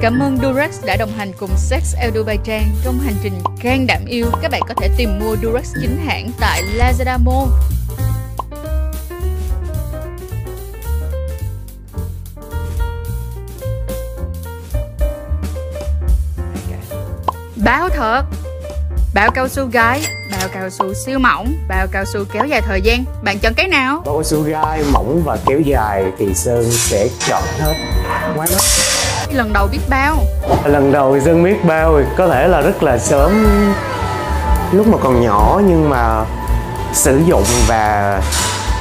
Cảm ơn Durex đã đồng hành cùng Sex El Dubai Trang trong hành trình gan đảm yêu. Các bạn có thể tìm mua Durex chính hãng tại Lazada Mall. Báo thật Bao cao su gái, bao cao su siêu mỏng, bao cao su kéo dài thời gian Bạn chọn cái nào? bao cao su gai mỏng và kéo dài thì sơn sẽ chọn hết quá mắt Lần đầu biết bao. Lần đầu thì sơn biết bao thì có thể là rất là sớm. Lúc mà còn nhỏ nhưng mà sử dụng và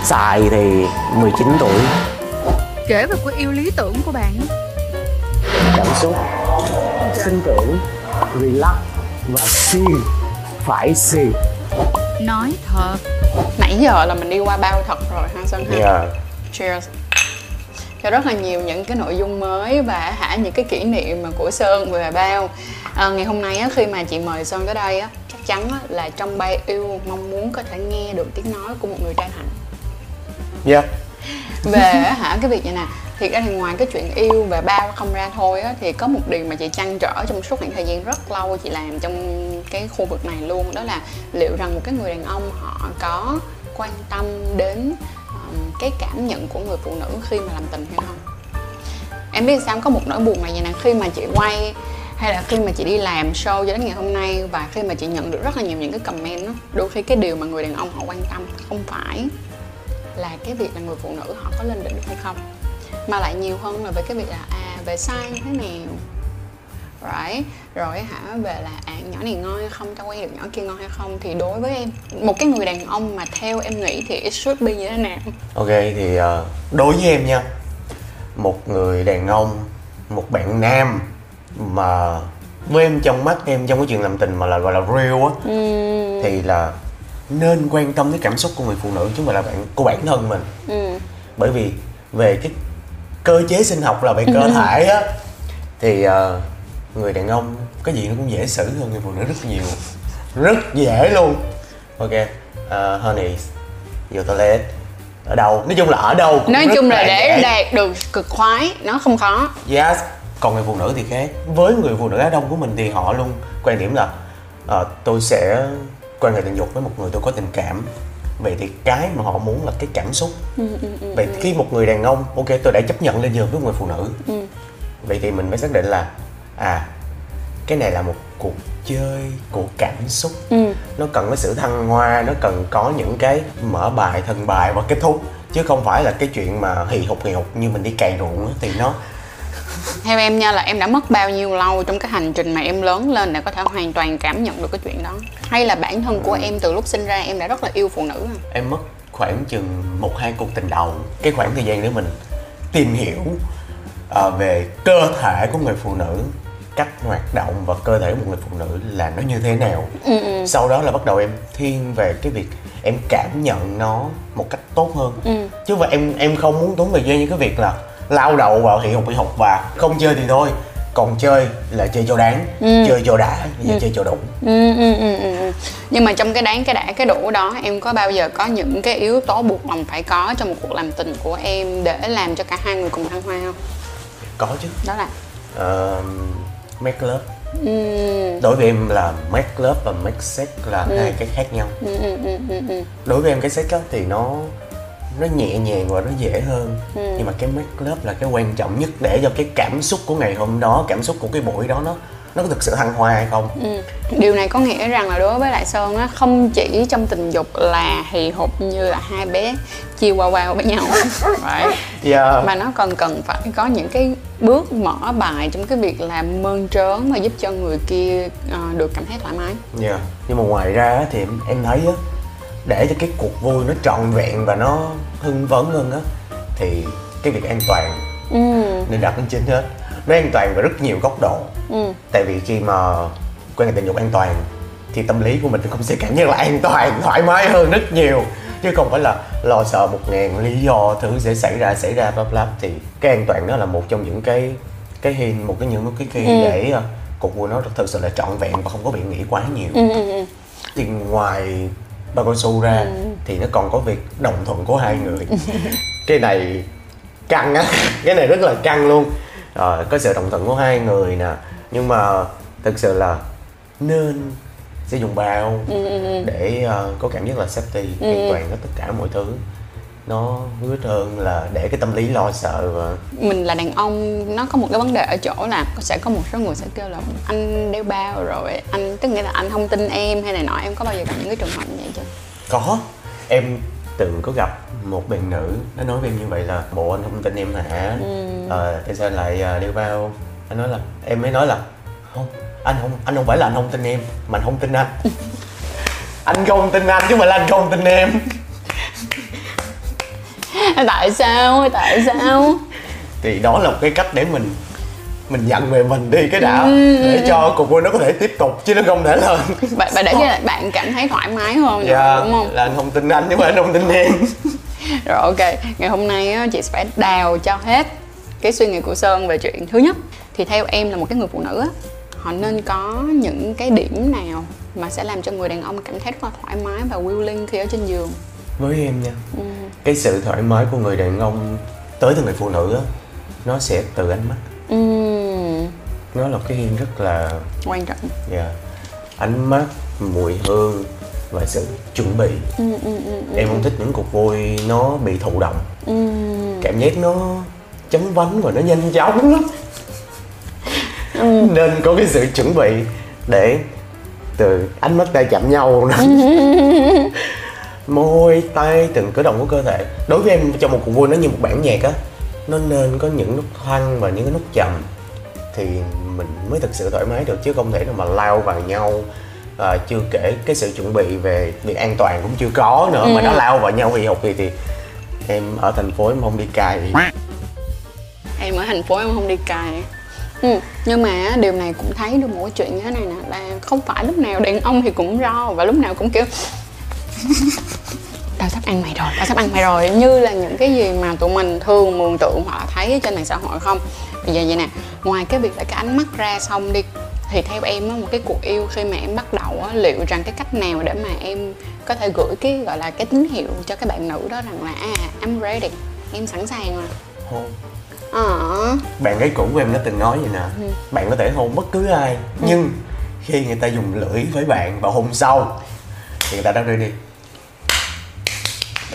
xài thì 19 tuổi. Kể về cuộc yêu lý tưởng của bạn. Cảm xúc sinh tưởng relax và siêng phải siêng Nói thật. Nãy giờ là mình đi qua bao thật rồi ha Sơn ha? Yeah. cheers cho rất là nhiều những cái nội dung mới và hả những cái kỷ niệm mà của Sơn về bao à, ngày hôm nay á, khi mà chị mời Sơn tới đây á, chắc chắn á, là trong bay yêu mong muốn có thể nghe được tiếng nói của một người trai hạnh yeah. về hả cái việc này nè thiệt ra thì ngoài cái chuyện yêu và bao không ra thôi á, thì có một điều mà chị trăn trở trong suốt khoảng thời gian rất lâu chị làm trong cái khu vực này luôn đó là liệu rằng một cái người đàn ông họ có quan tâm đến cái cảm nhận của người phụ nữ khi mà làm tình hay không? Em biết sao có một nỗi buồn này vậy nè. Khi mà chị quay hay là khi mà chị đi làm show cho đến ngày hôm nay và khi mà chị nhận được rất là nhiều những cái comment đó đôi khi cái điều mà người đàn ông họ quan tâm không phải là cái việc là người phụ nữ họ có lên đỉnh hay không, mà lại nhiều hơn là về cái việc là à về sai như thế nào right. Rồi hả về là à nhỏ này ngon hay không tao quen được nhỏ kia ngon hay không thì đối với em một cái người đàn ông mà theo em nghĩ thì it should be như thế nào? Ok thì ờ, đối với em nha Một người đàn ông Một bạn nam Mà với em trong mắt em trong cái chuyện làm tình mà là gọi là real á Thì là nên quan tâm tới cảm xúc của người phụ nữ chứ không phải là bạn của bản thân mình. Ừ. Bởi vì về cái cơ chế sinh học là về cơ thể á Thì ờ, người đàn ông cái gì nó cũng dễ xử hơn người phụ nữ rất nhiều Rất dễ luôn Ok uh, Honey Vô toilet ở đâu nói chung là ở đâu cũng nói chung là dễ. để đạt được cực khoái nó không khó Yes, còn người phụ nữ thì khác. Với người phụ nữ Á Đông của mình thì họ luôn quan điểm là ờ, tôi sẽ quan hệ tình dục với một người tôi có tình cảm. Vậy thì cái mà họ muốn là cái cảm xúc. Ừ, Vậy khi một người đàn ông, ok tôi đã chấp nhận lên giường với một người phụ nữ. Ừ. Vậy thì mình phải xác định là à cái này là một cuộc chơi của cảm xúc. Ừ. Nó cần có sự thăng hoa, nó cần có những cái mở bài, thân bài và kết thúc. Chứ không phải là cái chuyện mà hì hục hì hục như mình đi cày ruộng thì nó theo em nha là em đã mất bao nhiêu lâu trong cái hành trình mà em lớn lên để có thể hoàn toàn cảm nhận được cái chuyện đó? Hay là bản thân của em từ lúc sinh ra em đã rất là yêu phụ nữ em mất khoảng chừng một hai cuộc tình đầu. Cái khoảng thời gian để mình tìm hiểu ờ, về cơ thể của người phụ nữ cách hoạt động và cơ thể của một người phụ nữ là nó như thế nào. Sau đó là bắt đầu em thiên về cái việc em cảm nhận nó một cách tốt hơn. Chứ mà em em không muốn tốn thời gian như cái việc là lao đầu vào hì hục hì hục và không chơi thì thôi. Còn chơi là chơi cho đáng chơi cho đã và chơi cho đủ. Ừ, ừ, ừ, ừ, ừ. nhưng mà trong cái đáng cái đã cái đủ đó em có bao giờ có những cái yếu tố buộc lòng phải có trong một cuộc làm tình của em để làm cho cả hai người cùng thăng hoa không? Có chứ. Đó là? Uh, make love ừ, đối với em là make love và make sex là hai cái khác nhau. Ừ, ừ, ừ, ừ, ừ. đối với em cái sex á, thì nó nó nhẹ nhàng và nó dễ hơn. Nhưng mà cái make love là cái quan trọng nhất để cho cái cảm xúc của ngày hôm đó cảm xúc của cái buổi đó nó nó có thực sự thăng hoa hay không Ừ. Điều này có nghĩa rằng là đối với lại Sơn á không chỉ trong tình dục là hì hục như là hai bé chia qua qua với nhau right? yeah. mà nó còn cần phải có những cái bước mở bài trong cái việc làm mơn trớn mà giúp cho người kia ờ, được cảm thấy thoải mái yeah. nhưng mà ngoài ra thì em, em thấy á để cho cái cuộc vui nó trọn vẹn và nó hưng phấn hơn á thì cái việc an toàn ừ. nên đặt lên trên hết nó an toàn về rất nhiều góc độ. Ừ. tại vì khi mà quan hệ tình dục an toàn thì tâm lý của mình cũng sẽ cảm giác là an toàn thoải mái hơn rất nhiều. Chứ không phải là lo sợ một ngàn lý do thứ sẽ xảy ra xảy ra bla bla. Thì cái an toàn đó là một trong những cái cái hin một cái những cái khi để uh, cuộc vui nó thực sự là trọn vẹn và không có bị nghĩ quá nhiều. Ừ, ừ, ừ. thì ngoài bao cao su ra thì nó còn có việc đồng thuận của hai người. Cái này căng á. Cái này rất là căng luôn Ờ, có sự đồng thuận của hai người nè. Nhưng mà thực sự là nên sử dụng bao để ờ, có cảm giác là safety an toàn hết tất cả mọi thứ. Nó quyết hơn là để cái tâm lý lo sợ và mình là đàn ông nó có một cái vấn đề ở chỗ là sẽ có một số người sẽ kêu là anh đeo bao rồi anh tức nghĩa là anh không tin em hay này nọ. Em có bao giờ gặp những cái trường hợp như vậy chưa? Có. Em từng có gặp một bạn nữ nó nói với em như vậy là bộ anh không tin em hả? Ờ tại sao lại ờ, đeo bao. Anh nói là em mới nói là không anh không anh không phải là anh không tin em mà anh không tin anh. Anh không tin anh chứ phải là anh không tin em. Tại sao? Tại sao? Thì đó là một cái cách để mình mình nhận về mình đi cái đã để cho cuộc vui nó có thể tiếp tục chứ nó không thể là bạn bạn để cho bạn cảm thấy thoải mái hơn dạ đúng không? là anh không tin anh chứ không phải anh không tin em rồi ok ngày hôm nay á, chị sẽ đào cho hết cái suy nghĩ của sơn về chuyện thứ nhất. Thì theo em là một cái người phụ nữ á họ nên có những cái điểm nào mà sẽ làm cho người đàn ông cảm thấy rất là thoải mái và willing khi ở trên giường? Với em nha cái sự thoải mái của người đàn ông tới từ người phụ nữ á nó sẽ từ ánh mắt. Ừm, nó là cái hiên rất là quan trọng. Dạ ánh mắt mùi hương và sự chuẩn bị. Em không thích những cuộc vui nó bị thụ động. Cảm giác nó chóng vánh và nó nhanh chóng lắm. Nên có cái sự chuẩn bị để từ ánh mắt tay chạm nhau nè môi tay từng cử động của cơ thể. Đối với em trong một cuộc vui nó như một bản nhạc á nó nên có những nút thăng và những cái nút chậm thì mình mới thực sự thoải mái được chứ không thể nào mà lao vào nhau à, chưa kể cái sự chuẩn bị về việc an toàn cũng chưa có nữa mà nó lao vào nhau vì học gì thì em ở thành phố em không đi cài. Em ở thành phố em không đi cài. Ừ. nhưng mà điều này cũng thấy được một cái chuyện như thế này nè là không phải lúc nào đàn ông thì cũng ro và lúc nào cũng kiểu tao sắp ăn mày rồi tao sắp ăn mày rồi như là những cái gì mà tụi mình thường mường tượng là thấy trên mạng xã hội không? Bây giờ vậy nè ngoài cái việc là cái ánh mắt ra xong đi thì theo em á một cái cuộc yêu khi mà em bắt đầu á liệu rằng cái cách nào để mà em có thể gửi cái gọi là cái tín hiệu cho cái bạn nữ đó rằng là à I'm ready em sẵn sàng rồi. Hôn. Ờ. Bạn gái cũ của em đã từng nói vậy nè. Bạn có thể hôn bất cứ ai nhưng khi người ta dùng lưỡi với bạn và hôn sau thì người ta đã ready.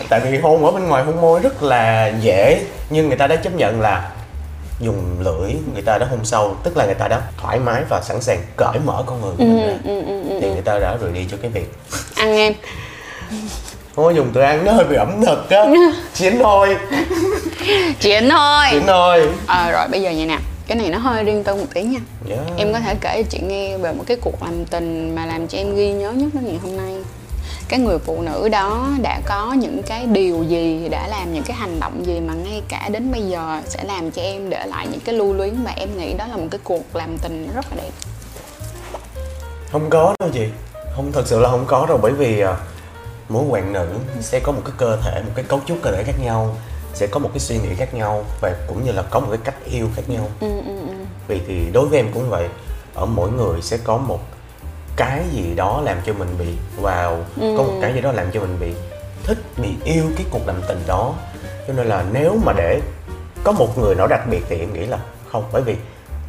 Tại vì hôn ở bên ngoài hôn môi rất là dễ nhưng người ta đã chấp nhận là dùng lưỡi người ta đã hôn sâu tức là người ta đã thoải mái và sẵn sàng cởi mở con người của mình ra. thì người ta đã ready cho cái việc ăn em. Không có dùng từ ăn nó hơi bị ẩm thực á. Chiến thôi. Chuyện thôi. Chiến thôi. À, rồi bây giờ vậy nè. Cái này nó hơi riêng tư một tí nha. Yeah. em có thể kể cho chị nghe về một cái cuộc làm tình mà làm cho em ghi nhớ nhất đến ngày hôm nay cái người phụ nữ đó đã có những cái điều gì đã làm những cái hành động gì mà ngay cả đến bây giờ sẽ làm cho em để lại những cái lưu luyến và em nghĩ đó là một cái cuộc làm tình rất là đẹp? Không có đâu chị. Không thật sự là không có đâu bởi vì à, mỗi bạn nữ sẽ có một cái cơ thể một cái cấu trúc cơ thể khác nhau sẽ có một cái suy nghĩ khác nhau và cũng như là có một cái cách yêu khác nhau. Ừ, ừ, ừ. vì thì đối với em cũng vậy ở mỗi người sẽ có một cái gì đó làm cho mình bị vào có một cái gì đó làm cho mình bị thích bị yêu cái cuộc làm tình đó. Cho nên là nếu mà để có một người nào đặc biệt thì em nghĩ là không bởi vì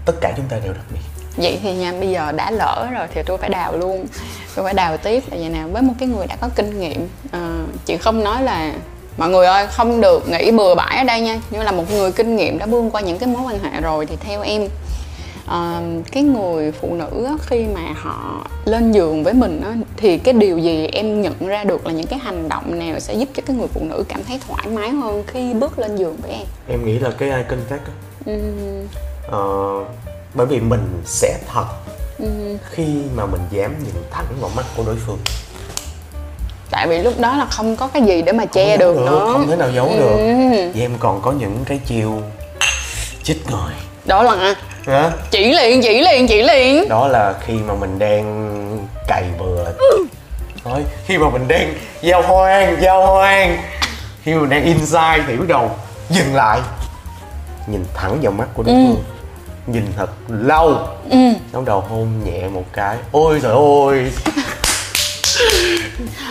tất cả chúng ta đều đặc biệt. Vậy thì nha bây giờ đã lỡ rồi thì tôi phải đào luôn. Tôi phải đào tiếp là vậy nào. Với một cái người đã có kinh nghiệm à, chị không nói là mọi người ơi không được nghĩ bừa bãi ở đây nha. Nhưng là một người kinh nghiệm đã bươn qua những cái mối quan hệ rồi thì theo em cái người phụ nữ á, khi mà họ lên giường với mình á, thì cái điều gì em nhận ra được là những cái hành động nào sẽ giúp cho cái người phụ nữ cảm thấy thoải mái hơn khi bước lên giường với em? Em nghĩ là cái eye contact á. Ừm, Ờ, bởi vì mình sẽ thật ừm. khi mà mình dám nhìn thẳng vào mắt của đối phương. Tại vì lúc đó là không có cái gì để mà che giấu được nữa. không thể nào giấu được. Ừ. và em còn có những cái chiêu chích người đó là Hả? chỉ liền chỉ liền chỉ liền. Đó là khi mà mình đang cày bừa. Thôi khi mà mình đang giao hoang giao hoang. Khi mà mình đang inside thì bắt đầu dừng lại. Nhìn thẳng vào mắt của đối phương. Nhìn thật lâu. Ừ. bắt đầu hôn nhẹ một cái. Ôi trời ơi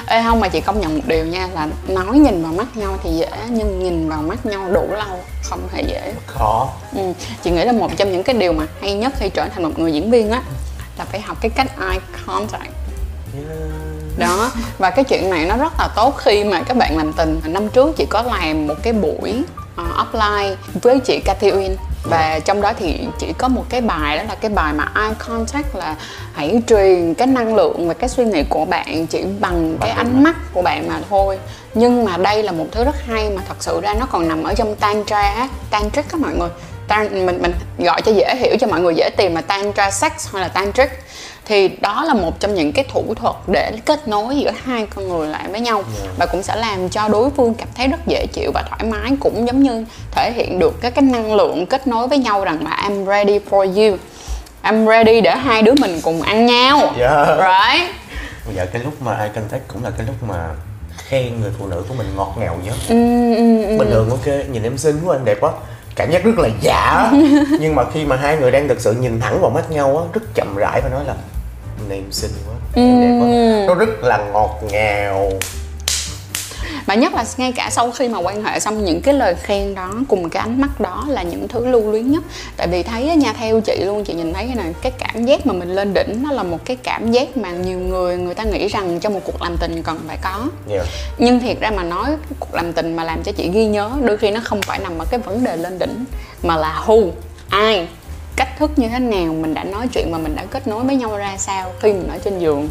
Ê không mà chị công nhận một điều nha là nói nhìn vào mắt nhau thì dễ nhưng nhìn vào mắt nhau đủ lâu không hề dễ khó ừ. chị nghĩ là một trong những cái điều mà hay nhất khi trở thành một người diễn viên á là phải học cái cách eye contact yeah. đó và cái chuyện này nó rất là tốt khi mà các bạn làm tình năm trước chị có làm một cái buổi uh, offline với chị Cathy Uyên và trong đó thì chỉ có một cái bài đó là cái bài mà eye contact là hãy truyền cái năng lượng và cái suy nghĩ của bạn chỉ bằng cái ánh mắt của bạn mà thôi. Nhưng mà đây là một thứ rất hay mà thật sự ra nó còn nằm ở trong tantra tantric các mọi người. Tan mình mình gọi cho dễ hiểu cho mọi người dễ tìm là tantra sex hay là tantric thì đó là một trong những cái thủ thuật để kết nối giữa hai con người lại với nhau yeah. và cũng sẽ làm cho đối phương cảm thấy rất dễ chịu và thoải mái cũng giống như thể hiện được cái cái năng lượng kết nối với nhau rằng là I'm ready for you I'm ready để hai đứa mình cùng ăn nhau yeah. right bây giờ cái lúc mà ai contact cũng là cái lúc mà khen người phụ nữ của mình ngọt ngào nhất ừ, ừ, ừ. bình thường ok nhìn em xinh quá anh đẹp quá cảm giác rất là giả nhưng mà khi mà hai người đang thực sự nhìn thẳng vào mắt nhau á rất chậm rãi và nói là em xinh quá. Em đẹp quá. Nó rất là ngọt ngào. Mà nhất là ngay cả sau khi mà quan hệ xong những cái lời khen đó cùng cái ánh mắt đó là những thứ lưu luyến nhất. Tại vì thấy nha theo chị luôn chị nhìn thấy cái này cái cảm giác mà mình lên đỉnh nó là một cái cảm giác mà nhiều người người ta nghĩ rằng trong một cuộc làm tình cần phải có. Yeah. nhưng thiệt ra mà nói cuộc làm tình mà làm cho chị ghi nhớ đôi khi nó không phải nằm ở cái vấn đề lên đỉnh mà là who ai cách thức như thế nào mình đã nói chuyện và mình đã kết nối với nhau ra sao khi mình ở trên giường.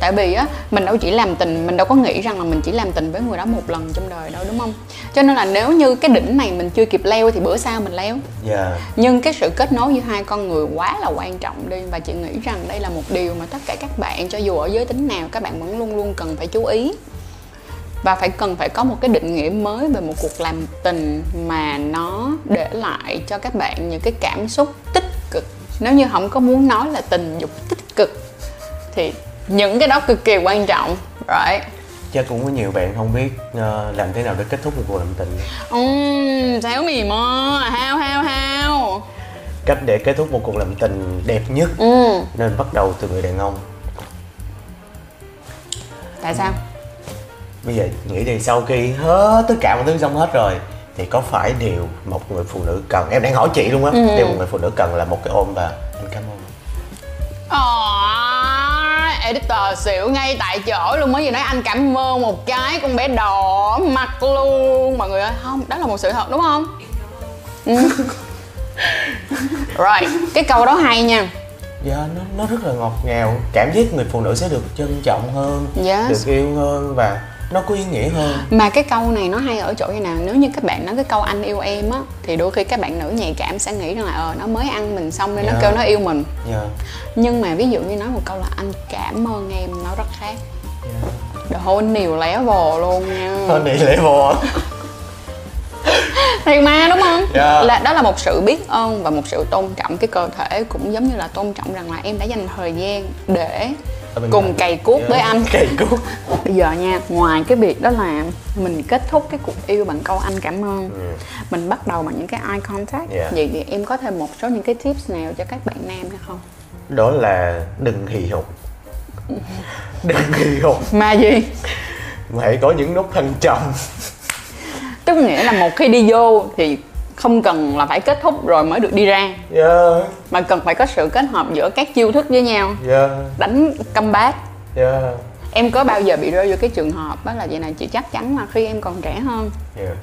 Tại vì á mình đâu chỉ làm tình mình đâu có nghĩ rằng là mình chỉ làm tình với người đó một lần trong đời đâu đúng không? Cho nên là nếu như cái đỉnh này mình chưa kịp leo thì bữa sau mình leo. Yeah. nhưng cái sự kết nối giữa hai con người quá là quan trọng đi và chị nghĩ rằng đây là một điều mà tất cả các bạn cho dù ở giới tính nào các bạn vẫn luôn luôn cần phải chú ý và phải cần phải có một cái định nghĩa mới về một cuộc làm tình mà nó để lại cho các bạn những cái cảm xúc tích cực. Nếu như không có muốn nói là tình dục tích cực thì những cái đó cực kỳ quan trọng right? Chắc cũng có nhiều bạn không biết uh, làm thế nào để kết thúc một cuộc làm tình. Um, sao mì mò hao hao hao. Cách để kết thúc một cuộc làm tình đẹp nhất ừ. nên bắt đầu từ người đàn ông. Tại sao bây giờ nghĩ thì sau khi hết tất cả mọi thứ xong hết rồi thì có phải điều một người phụ nữ cần? Em đang hỏi chị luôn á ừ. điều một người phụ nữ cần là một cái ôm và anh cảm ơn. Oh, editor xỉu ngay tại chỗ luôn mới vừa nói anh cảm ơn một cái con bé đỏ mặt luôn. Mọi người ơi không đó là một sự thật đúng không? Ừ. rồi cái câu đó hay nha. Dạ nó nó rất là ngọt ngào. Cảm giác người phụ nữ sẽ được trân trọng hơn yes. được yêu hơn và nó có ý nghĩa hơn mà cái câu này nó hay ở chỗ như nào nếu như các bạn nói cái câu anh yêu em á thì đôi khi các bạn nữ nhạy cảm sẽ nghĩ rằng là ờ nó mới ăn mình xong nên yeah. nó dạ. kêu nó yêu mình yeah. nhưng mà ví dụ như nói một câu là anh cảm ơn em nó rất khác yeah. the whole nhiều level luôn nha whole new level thì mà đúng không yeah. Dạ. là đó là một sự biết ơn và một sự tôn trọng cái cơ thể cũng giống như là tôn trọng rằng là em đã dành thời gian để cùng cày cuốc yeah. với anh. Cày cuốc. Bây giờ nha ngoài cái việc đó là mình kết thúc cái cuộc yêu bằng câu anh cảm ơn ừ. mình bắt đầu bằng những cái eye contact. Yeah. vậy thì em có thêm một số những cái tips nào cho các bạn nam hay không? Đó là đừng hì hục. Đừng hì hục. Mà gì? Hãy có những nốt thăng trầm. Tức nghĩa là một khi đi vô thì không cần là phải kết thúc rồi mới được đi ra. Yeah. mà cần phải có sự kết hợp giữa các chiêu thức với nhau. Yeah. đánh comeback yeah. em có bao giờ bị rơi vô cái trường hợp đó là vậy này chị chắc chắn là khi em còn trẻ hơn. Yeah.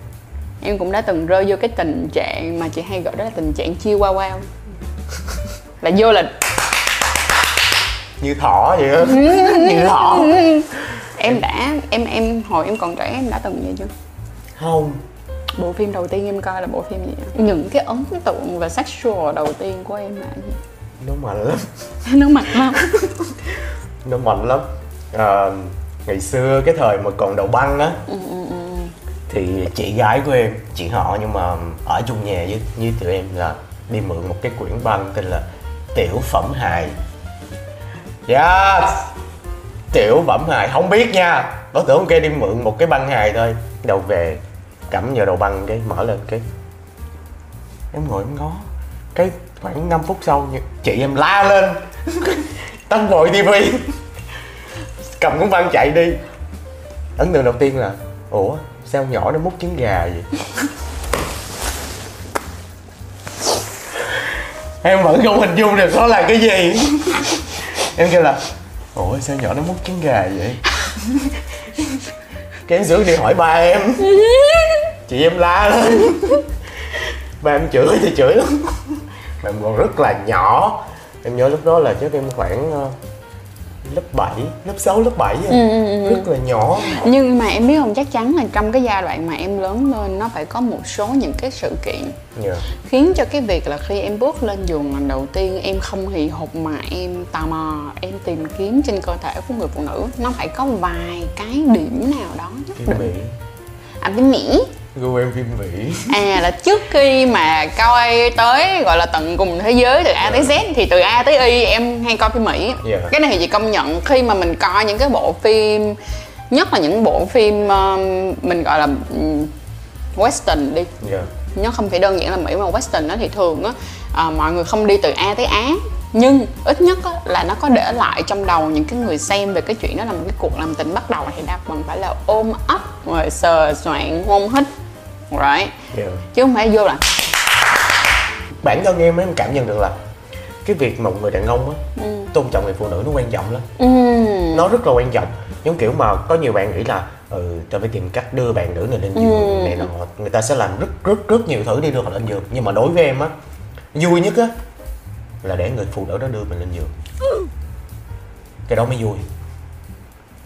em cũng đã từng rơi vô cái tình trạng mà chị hay gọi đó là tình trạng chiêu wow wow. Là vô là như thỏ vậy á. Như thỏ. Em đã em em hồi em còn trẻ em đã từng vậy chưa? Không bộ phim đầu tiên em coi là bộ phim gì những cái ấn tượng về sexual đầu tiên của em là gì nó mạnh lắm. Nó mạnh lắm. Nó mạnh lắm. À, ngày xưa cái thời mà còn đầu băng á ừ, ừ, ừ. thì chị gái của em chị họ nhưng mà ở chung nhà với với tụi em là đi mượn một cái quyển băng tên là tiểu phẩm hài. Yes tiểu phẩm hài không biết nha. Đối tưởng kia đi mượn một cái băng hài thôi. Đầu về cắm vào đầu băng cái, mở lên cái. Em ngồi em ngó. Cái khoảng 5 phút sau chị em la lên. Tắt vội tivi cầm cuốn băng chạy đi. Ấn tượng đầu tiên là, ủa, sao nhỏ nó múc trứng gà vậy? Em vẫn không hình dung được nó là cái gì. Em kêu là, ủa, sao nhỏ nó múc trứng gà vậy? Cái em xuống đi hỏi ba em chị em la lên ba em chửi thì chửi lắm. Mà em còn rất là nhỏ. Em nhớ lúc đó là chắc em khoảng ờ, lớp 7, lớp 6, lớp 7 rồi. rất là nhỏ. Nhưng mà em biết không chắc chắn là trong cái giai đoạn mà em lớn lên nó phải có một số những cái sự kiện yeah. khiến cho cái việc là khi em bước lên giường lần đầu tiên em không hì hục mà em tò mò em tìm kiếm trên cơ thể của người phụ nữ. Nó phải có vài cái điểm nào đó. Nhất định à bên mỹ gu em phim Mỹ à là trước khi mà coi tới gọi là tận cùng thế giới từ A tới Z thì từ A tới Y em hay coi phim Mỹ. Yeah. cái này thì chị công nhận khi mà mình coi những cái bộ phim nhất là những bộ phim um, mình gọi là um, western đi. Yeah. nó không phải đơn giản là Mỹ mà western nó thì thường á à, mọi người không đi từ A tới Á nhưng ít nhất á, là nó có để lại trong đầu những cái người xem về cái chuyện đó là một cái cuộc làm tình bắt đầu thì đa phần phải là ôm ấp rồi sờ soạn hôn hít right? Yeah. chứ không phải vô là bản thân em em cảm nhận được là cái việc mà một người đàn ông á tôn trọng người phụ nữ nó quan trọng lắm. Ừm, nó rất là quan trọng. Giống kiểu mà có nhiều bạn nghĩ là ừ tao phải tìm cách đưa bạn nữ này lên giường này nọ người ta sẽ làm rất rất rất nhiều thứ để đưa họ lên giường. Nhưng mà đối với em á vui nhất á là để người phụ nữ đó đưa mình lên giường. Cái đó mới vui.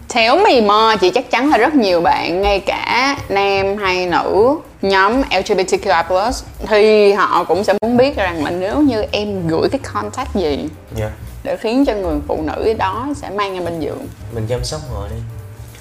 Theo mì mò chị chắc chắn là rất nhiều bạn ngay cả nam hay nữ nhóm LGBTQI+ thì họ cũng sẽ muốn biết rằng là nếu như em gửi cái contact gì nha để khiến cho người phụ nữ đó sẽ mang em bên giường. Mình chăm sóc họ đi.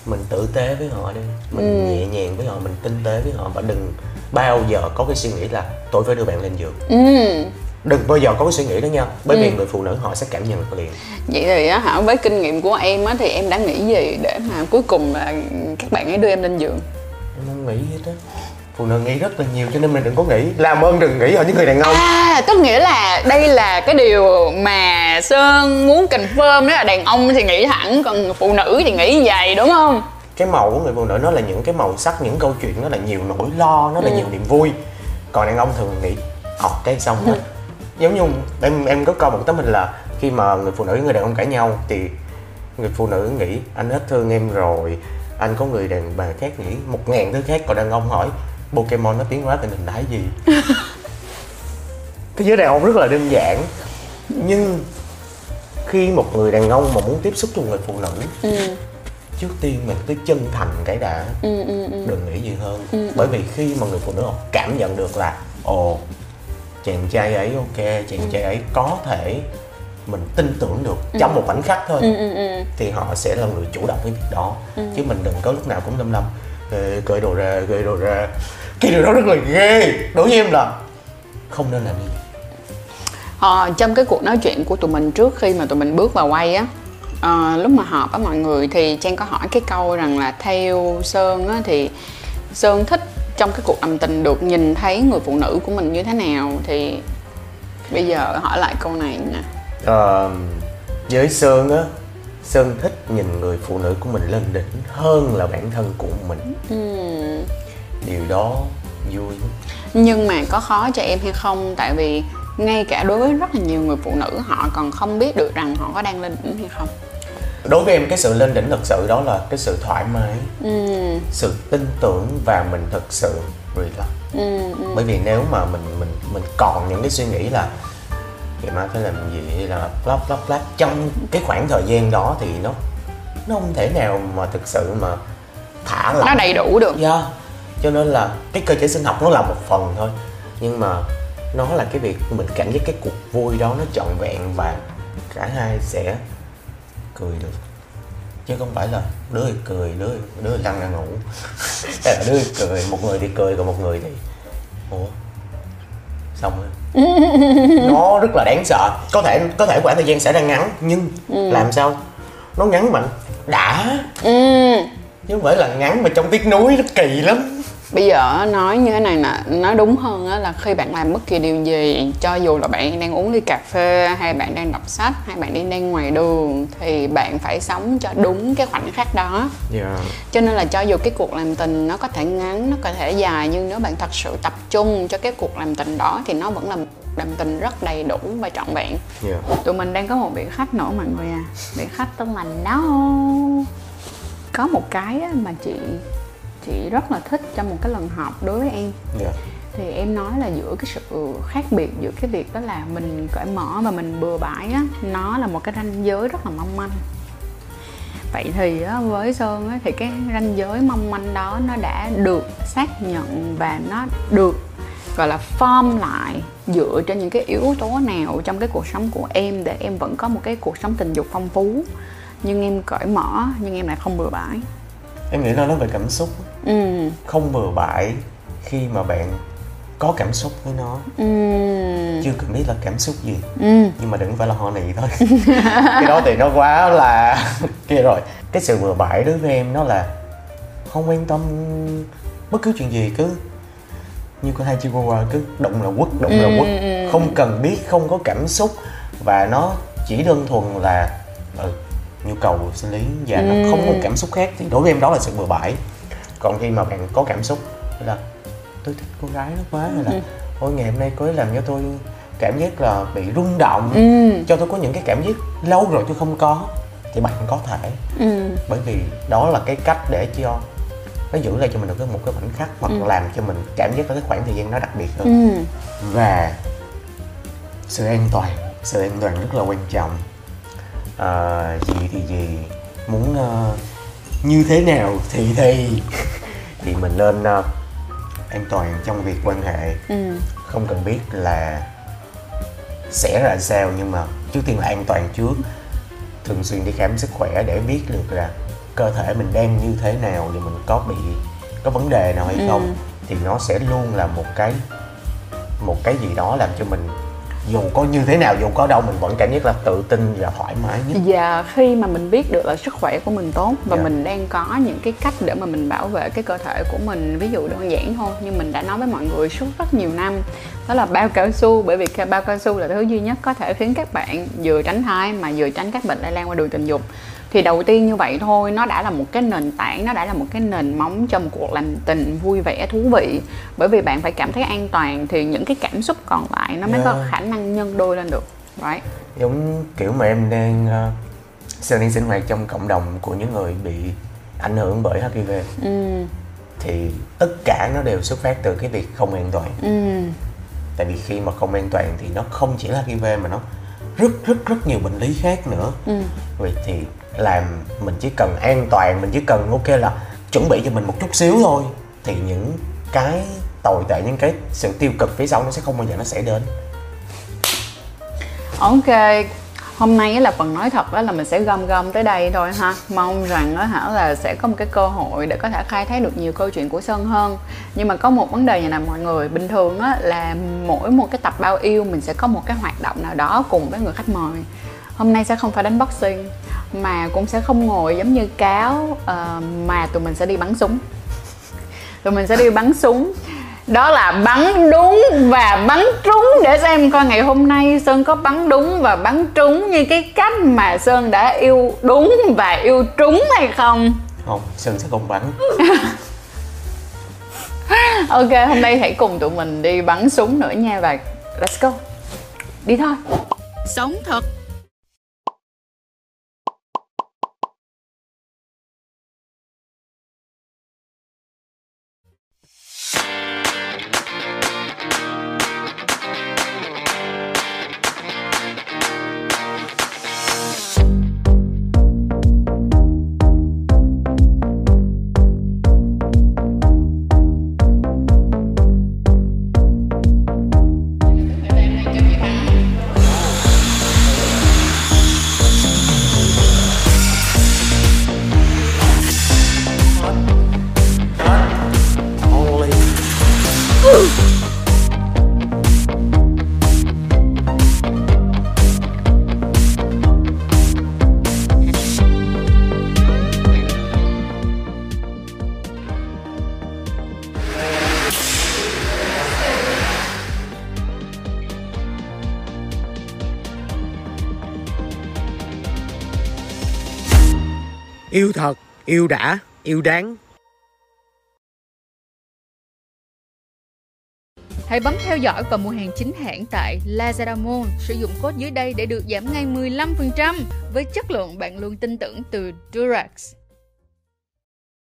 Mình tử tế với họ đi. Mình nhẹ nhàng với họ mình tinh tế với họ và đừng bao giờ có cái suy nghĩ là tôi phải đưa bạn lên giường. Ừm, đừng bao giờ có cái suy nghĩ đó nha. Bởi vì người phụ nữ họ sẽ cảm nhận được liền. Vậy thì á hả với kinh nghiệm của em á thì em đã nghĩ gì để mà cuối cùng là các bạn ấy đưa em lên giường? Em không nghĩ hết á. Phụ nữ nghĩ rất là nhiều cho nên mình đừng có nghĩ. Làm ơn đừng nghĩ ở những người đàn ông. À, tức nghĩa là đây là cái điều mà Sơn muốn confirm đó là đàn ông thì nghĩ thẳng còn phụ nữ thì nghĩ vậy đúng không? cái màu của người phụ nữ nó là những cái màu sắc những câu chuyện nó là nhiều nỗi lo nó là nhiều niềm vui. Còn đàn ông thường nghĩ học cái xong hết giống như em em có coi một tấm hình là khi mà người phụ nữ người đàn ông cãi nhau thì người phụ nữ nghĩ anh hết thương em rồi anh có người đàn bà khác nghĩ. Một ngàn thứ khác còn đàn ông hỏi Pokemon nó tiến hóa thành hình thái gì? Thế giới đàn ông rất là đơn giản. Nhưng khi một người đàn ông mà muốn tiếp xúc với người phụ nữ trước tiên mình cứ chân thành cái đã. Đừng nghĩ gì hơn. Bởi vì khi mà người phụ nữ họ cảm nhận được là ồ chàng trai ấy ok chàng trai ấy có thể mình tin tưởng được trong một khoảnh khắc thôi. Thì họ sẽ là người chủ động cái việc đó. Chứ mình đừng có lúc nào cũng lâm lâm "Ê, cởi đồ ra cởi đồ ra cái điều đó rất là ghê. Đối với em là không nên làm như vậy Ờ, trong cái cuộc nói chuyện của tụi mình trước khi mà tụi mình bước vào quay á ờ, lúc mà họp với mọi người thì Trang có hỏi cái câu rằng là theo Sơn á thì Sơn thích trong cái cuộc làm tình được nhìn thấy người phụ nữ của mình như thế nào thì bây giờ hỏi lại câu này nè. Ờ, với Sơn á Sơn thích nhìn người phụ nữ của mình lên đỉnh hơn là bản thân của mình. Điều đó vui. Nhưng mà có khó cho em hay không? Tại vì ngay cả đối với rất là nhiều người phụ nữ họ còn không biết được rằng họ có đang lên đỉnh hay không đối với em cái sự lên đỉnh thật sự đó là cái sự thoải mái sự tin tưởng và mình thật sự relax bởi vì nếu mà mình mình mình còn những cái suy nghĩ là ngày mai phải làm gì? là lắp lắp lắp trong cái khoảng thời gian đó thì nó nó không thể nào mà thực sự mà thả lỏng. Nó đầy đủ được. Yeah. Cho nên là cái cơ chế sinh học nó là một phần thôi. Nhưng mà nó là cái việc mình cảm giác cái cuộc vui đó nó trọn vẹn và cả hai sẽ cười được. Chứ không phải là đứa thì cười đứa đứa lăn ra ngủ. Hay là đứa thì cười một người thì cười còn một người thì ủa xong rồi. Nó rất là đáng sợ. Có thể có thể khoảng thời gian sẽ ra ngắn nhưng làm sao? Nó ngắn mà đã. Ừ. chứ không phải là ngắn mà trong tiếc nuối nó kỳ lắm bây giờ nói như thế này nè nói đúng hơn là khi bạn làm bất kỳ điều gì cho dù là bạn đang uống ly cà phê hay bạn đang đọc sách hay bạn đi đang ngoài đường thì bạn phải sống cho đúng cái khoảnh khắc đó yeah. cho nên là cho dù cái cuộc làm tình nó có thể ngắn nó có thể dài nhưng nếu bạn thật sự tập trung cho cái cuộc làm tình đó thì nó vẫn là làm tình rất đầy đủ và trọn vẹn Yeah. tụi mình đang có một vị khách nữa mọi người à vị khách tên là No có một cái mà chị chị rất là thích trong một cái lần họp đối với em. Yeah. thì em nói là giữa cái sự khác biệt giữa cái việc đó là mình cởi mở và mình bừa bãi á nó là một cái ranh giới rất là mong manh. Vậy thì á, với sơn á, thì cái ranh giới mong manh đó nó đã được xác nhận và nó được gọi là form lại dựa trên những cái yếu tố nào trong cái cuộc sống của em để em vẫn có một cái cuộc sống tình dục phong phú. Nhưng em cởi mở nhưng em lại không bừa bãi. Em nghĩ nó nói về cảm xúc ừ. Không bừa bãi khi mà bạn có cảm xúc với nó. Ừ. Chưa cần biết là cảm xúc gì. Ừ. Nhưng mà đừng phải là ho nị thôi. Cái đó thì nó quá là kia rồi. Cái sự bừa bãi đối với em nó là không quan tâm bất cứ chuyện gì cứ. Như con hai chihuahua cứ động là quất động là quất. không cần biết không có cảm xúc. Và nó chỉ đơn thuần là ừ, nhu cầu sinh lý và nó không có cảm xúc khác. Thì đối với em đó là sự bừa bãi còn khi mà bạn có cảm xúc là tôi thích cô gái đó quá hay là ôi ngày hôm nay cô ấy làm cho tôi cảm giác là bị rung động ừ. cho tôi có những cái cảm giác lâu rồi tôi không có thì bạn có thể. Ừ. Bởi vì đó là cái cách để cho nó giữ lại cho mình được cái một cái khoảnh khắc hoặc làm cho mình cảm giác có cái khoảng thời gian nó đặc biệt hơn. Ừ. Và sự an toàn sự an toàn rất là quan trọng. À, gì thì gì muốn ờ, như thế nào thì thì? Thì mình nên ờ, an toàn trong việc quan hệ. Ừ. Không cần biết là sẽ ra sao nhưng mà trước tiên là an toàn trước. Thường xuyên đi khám sức khỏe để biết được là cơ thể mình đang như thế nào và mình có bị có vấn đề nào hay không thì nó sẽ luôn là một cái một cái gì đó làm cho mình dù có như thế nào dù có đâu mình vẫn cảm giác là tự tin và thoải mái nhất và khi mà mình biết được là sức khỏe của mình tốt và Dạ. mình đang có những cái cách để mà mình bảo vệ cái cơ thể của mình ví dụ đơn giản thôi như mình đã nói với mọi người suốt rất nhiều năm đó là bao cao su bởi vì bao cao su là thứ duy nhất có thể khiến các bạn vừa tránh thai mà vừa tránh các bệnh lây lan qua đường tình dục thì đầu tiên như vậy thôi nó đã là một cái nền tảng nó đã là một cái nền móng cho một cuộc làm tình vui vẻ thú vị. Bởi vì bạn phải cảm thấy an toàn thì những cái cảm xúc còn lại nó mới có Yeah. khả năng nhân đôi lên được right? Giống kiểu mà em đang uh, sao đang sinh hoạt trong cộng đồng của những người bị ảnh hưởng bởi HIV ừ. Thì tất cả nó đều xuất phát từ cái việc không an toàn. Ừ. Tại vì khi mà không an toàn thì nó không chỉ là HIV mà nó rất rất rất nhiều bệnh lý khác nữa. Ừ. Vậy thì làm mình chỉ cần an toàn mình chỉ cần ok là chuẩn bị cho mình một chút xíu thôi thì những cái tồi tệ những cái sự tiêu cực phía sau nó sẽ không bao giờ nó xảy đến. Ok, hôm nay là phần nói thật đó là mình sẽ gom gom tới đây thôi ha. Mong rằng đó hả là sẽ có một cái cơ hội để có thể khai thác được nhiều câu chuyện của Sơn hơn. Nhưng mà có một vấn đề này nè mọi người, Bình thường á là mỗi một cái tập bao yêu mình sẽ có một cái hoạt động nào đó cùng với người khách mời. Hôm nay sẽ không phải đánh boxing, Mà cũng sẽ không ngồi giống như cáo ờ, Mà tụi mình sẽ đi bắn súng. Tụi mình sẽ đi bắn súng đó là bắn đúng và bắn trúng. Để xem coi ngày hôm nay sơn có bắn đúng và bắn trúng như cái cách mà sơn đã yêu đúng và yêu trúng hay không. Không sơn sẽ không bắn. Ok hôm nay hãy cùng tụi mình đi bắn súng nữa nha và let's go. Đi thôi. Sống thật Yêu thật, yêu đã, yêu đáng. Hãy bấm theo dõi và mua hàng chính hãng tại Lazada Mall. Sử dụng code dưới đây để được giảm ngay 15% với chất lượng bạn luôn tin tưởng từ Durax.